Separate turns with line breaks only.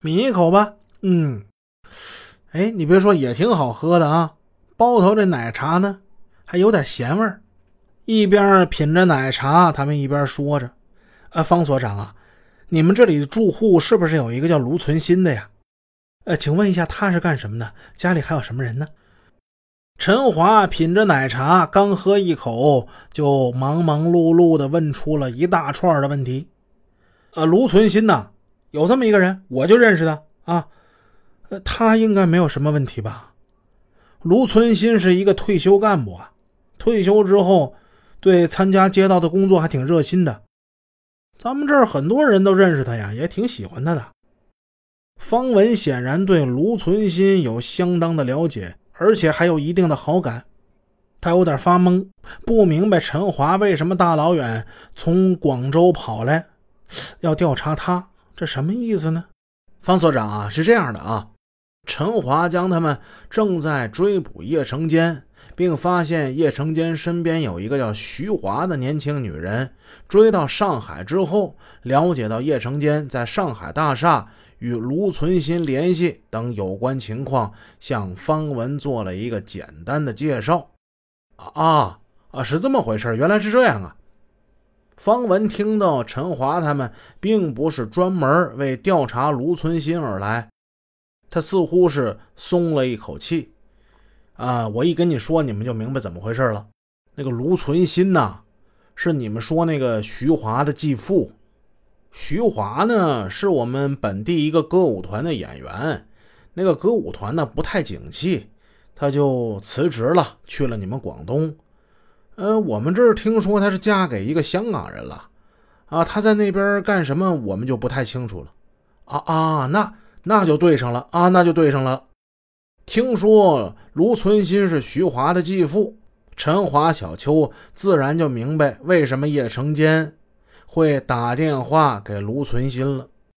抿一口吧。嗯，哎，你别说，也挺好喝的啊。包头这奶茶呢，还有点咸味儿。一边品着奶茶，他们一边说着：“呃，方所长啊，你们这里的住户是不是有一个叫卢存心的呀？呃，请问一下，他是干什么的？家里还有什么人呢？”陈华品着奶茶，刚喝一口，就忙忙碌碌地问出了一大串的问题。呃，卢存心呐，有这么一个人，我就认识他啊。他应该没有什么问题吧？卢存心是一个退休干部啊，退休之后。对参加街道的工作还挺热心的，咱们这儿很多人都认识他呀，也挺喜欢他的。方文显然对卢存心有相当的了解，而且还有一定的好感。他有点发懵，不明白陈华为什么大老远从广州跑来，要调查他，这什么意思呢？
方所长啊，是这样的啊，陈华将他们正在追捕叶成坚。并发现叶成坚身边有一个叫徐华的年轻女人，追到上海之后，了解到叶成坚在上海大厦与卢存心联系等有关情况，向方文做了一个简单的介绍。啊啊，是这么回事，原来是这样啊！方文听到陈华他们并不是专门为调查卢存心而来，他似乎是松了一口气。啊！我一跟你说，你们就明白怎么回事了。那个卢存心呐，是你们说那个徐华的继父。徐华呢，是我们本地一个歌舞团的演员。那个歌舞团呢不太景气，他就辞职了，去了你们广东。呃，我们这儿听说她是嫁给一个香港人了。啊，她在那边干什么，我们就不太清楚了。啊啊，那那就对上了啊，那就对上了。听说卢存心是徐华的继父，陈华、小秋自然就明白为什么叶成坚会打电话给卢存心了。